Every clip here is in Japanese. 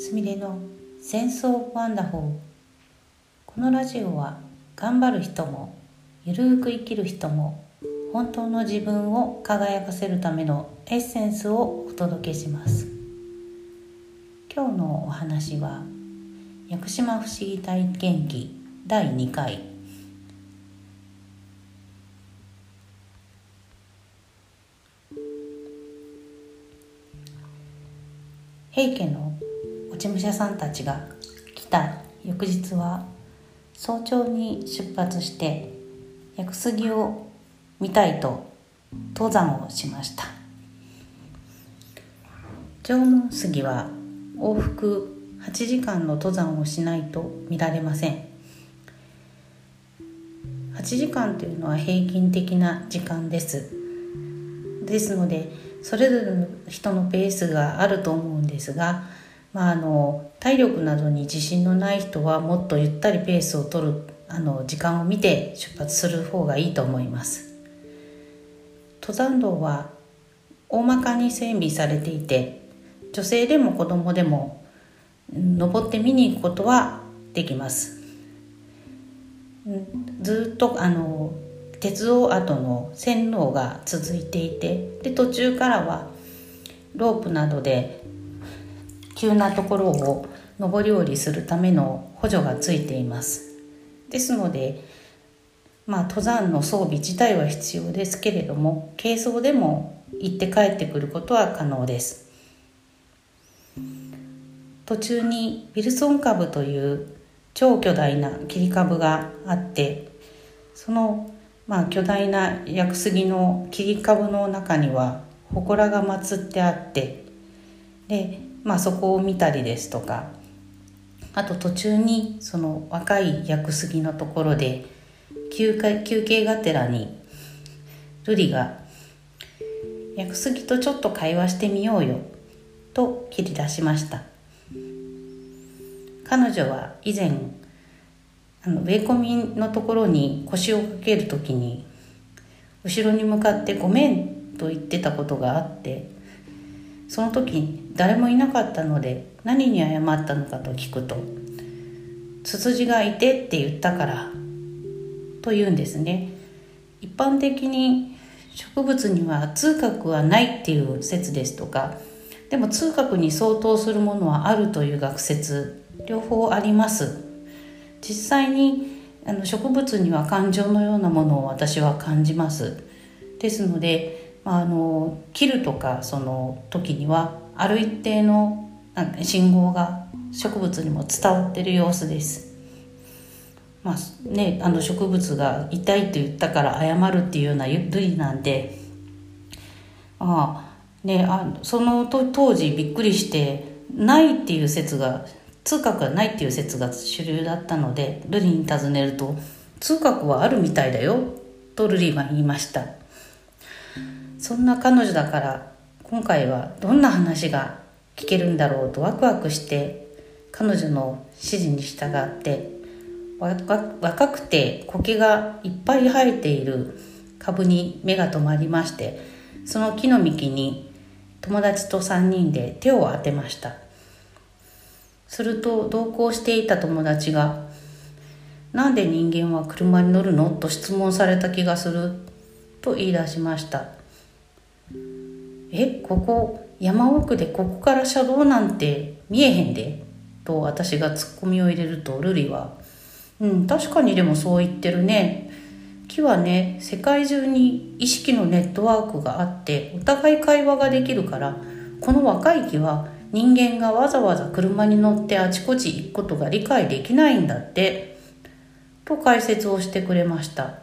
すみれの戦争ワンダホーこのラジオは頑張る人もゆるく生きる人も本当の自分を輝かせるためのエッセンスをお届けします。今日のお話は屋久島不思議体験記第2回。平家の落ち武者さんたちが来た翌日は早朝に出発して屋久杉を見たいと登山をしました。縄文杉は往復8時間の登山をしないと見られません。8時間というのは平均的な時間です。ですのでそれぞれの人のペースがあると思うんですが、まあ、あの体力などに自信のない人はもっとゆったりペースを取るあの時間を見て出発する方がいいと思います。登山道は大まかに整備されていて女性でも子供でも登って見に行くことはできます。ずっとあの鉄道跡の線路が続いていてで途中からはロープなどで急なところを上り下りするための補助がついています。ですのでまあ登山の装備自体は必要ですけれども軽装でも行って帰ってくることは可能です。途中にウィルソン株という超巨大な切り株があってそのまあ、巨大な屋久杉の切り株の中には祠が祀ってあってで、まあ、そこを見たりですとかあと途中にその若い屋久杉のところで休憩休憩がてらに瑠璃が「屋久杉とちょっと会話してみようよ」と切り出しました。彼女は以前あの植え込みのところに腰をかける時に後ろに向かって「ごめん」と言ってたことがあってその時誰もいなかったので何に謝ったのかと聞くと「ツツジがいてって言ったから」と言うんですね。一般的に植物には痛覚はないっていう説ですとかでも痛覚に相当するものはあるという学説両方あります実際にあの植物には感情のようなものを私は感じますですので、あ、の切るとかその時にはある一定の信号が植物にも伝わってる様子です。まあね、あの植物が痛いと言ったから謝るっていうような類なんでああ、ね、あその当時びっくりしてないっていう説が通覚がないっていう説が主流だったのでルリに尋ねると「通覚はあるみたいだよ」とルリは言いましたそんな彼女だから今回はどんな話が聞けるんだろうとワクワクして彼女の指示に従って若くて苔がいっぱい生えている株に目が留まりましてその木の幹に友達と3人で手を当てました。すると同行していた友達が「なんで人間は車に乗るの?」と質問された気がする。と言い出しました「えここ山奥でここから車道なんて見えへんで」と私がツッコミを入れるとルリは「うん確かにでもそう言ってるね」木はね世界中に意識のネットワークがあってお互い会話ができるからこの若い木は人間がわざわざ車に乗ってあちこち行くことが理解できないんだってと解説をしてくれました。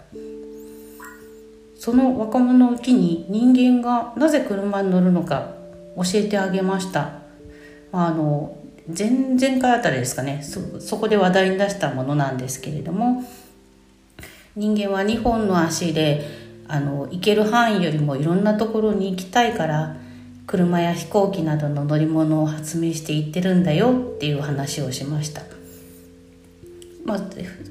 その若者のうちに人間がなぜ車に乗るのか教えてあげましたあの前々回あたりですかねそそこで話題に出したものなんですけれども人間は2本の足であの行ける範囲よりもいろんなところに行きたいから車や飛行機などの乗り物を発明していってるんだよっていう話をしました。まあ、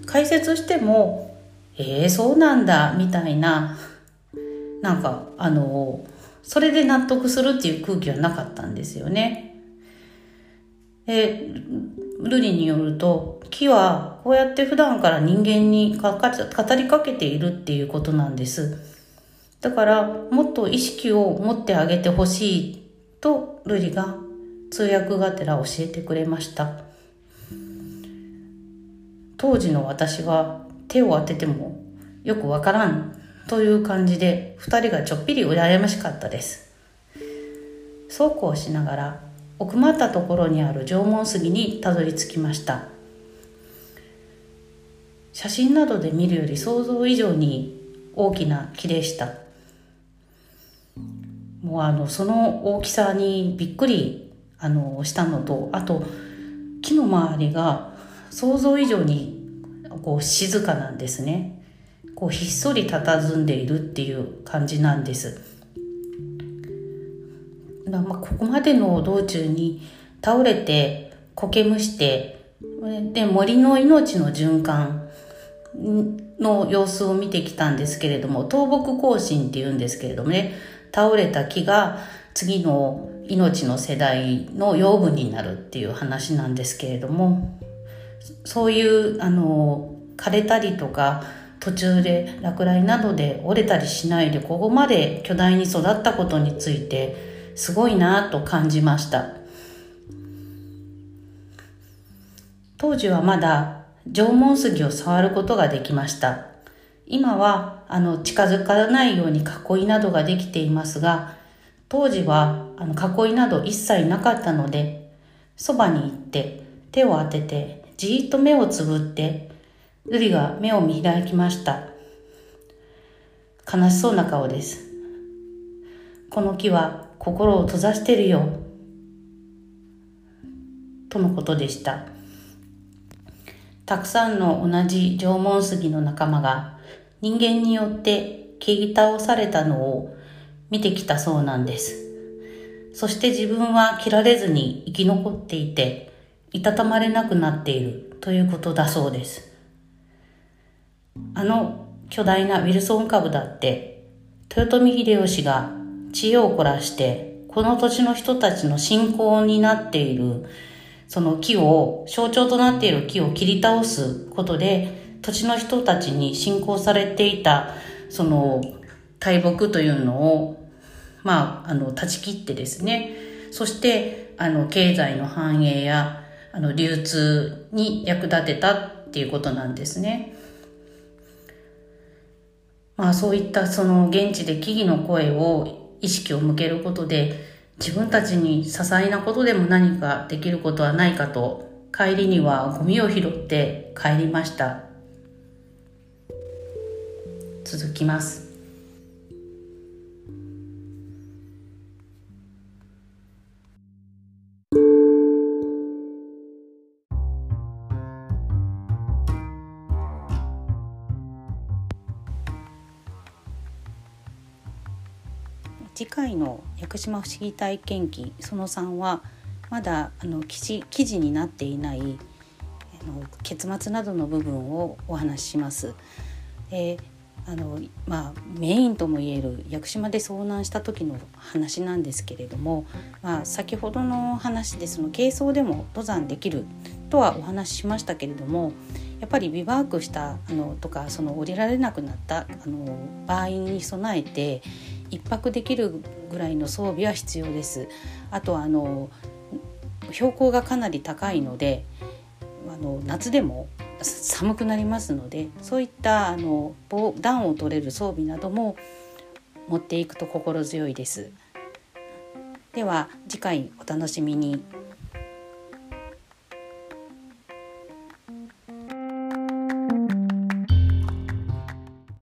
解説しても「えー、そうなんだ」みたいななんかあのそれで納得するっていう空気はなかったんですよね。でルリによると木はこうやって普段から人間に語りかけているっていうことなんです。だからもっと意識を持ってあげてほしいとルリが通訳がてら教えてくれました。当時の私は手を当ててもよくわからん。という感じで二人がちょっぴり羨ましかったです。そうこうしながら奥まったところにある縄文杉にたどり着きました。写真などで見るより想像以上に大きな木でした。もうあのその大きさにびっくりあのしたのとあと木の周りが想像以上にこう静かなんですね。こうひっそり佇んでいるっていう感じなんです。まあここまでの道中に倒れて苔むしてで森の命の循環の様子を見てきたんですけれども倒木行進っていうんですけれどもね倒れた木が次の命の世代の養分になるっていう話なんですけれどもそういうあの枯れたりとか途中で落雷などで折れたりしないでここまで巨大に育ったことについてすごいなと感じました。当時はまだ縄文杉を触ることができました。今はあの近づかないように囲いなどができていますが当時はあの囲いなど一切なかったのでそばに行って手を当ててじーっと目をつぶってルリが目を見開きました。悲しそうな顔です。この木は心を閉ざしてるよ。とのことでした。たくさんの同じ縄文杉の仲間が人間によって切り倒されたのを見てきたそうなんです。そして自分は切られずに生き残っていて、いたたまれなくなっているということだそうです。あの巨大なウィルソン株だって豊臣秀吉が知恵を凝らしてこの土地の人たちの信仰になっているその木を象徴となっている木を切り倒すことで土地の人たちに信仰されていたその大木というのをまああの断ち切ってですねそしてあの経済の繁栄やあの流通に役立てたっていうことなんですね。まあそういったその現地で木々の声を意識を向けることで自分たちに些細なことでも何かできることはないかと帰りにはゴミを拾って帰りました。続きます。次回の屋久島不思議体験記その3はまだあの記事記事になっていないあの結末などの部分をお話しします。えあのまあ、メインともいえる屋久島で遭難した時の話なんですけれども、まあ、先ほどの話でその軽装でも登山できるとはお話ししましたけれどもやっぱりビバークしたあのとかその降りられなくなったあの場合に備えて1泊できるぐらいの装備は必要です。あとあの標高がかなり高いのであの夏でも寒くなりますのでそういったあの暖を取れる装備なども持っていくと心強いです。では次回お楽しみに。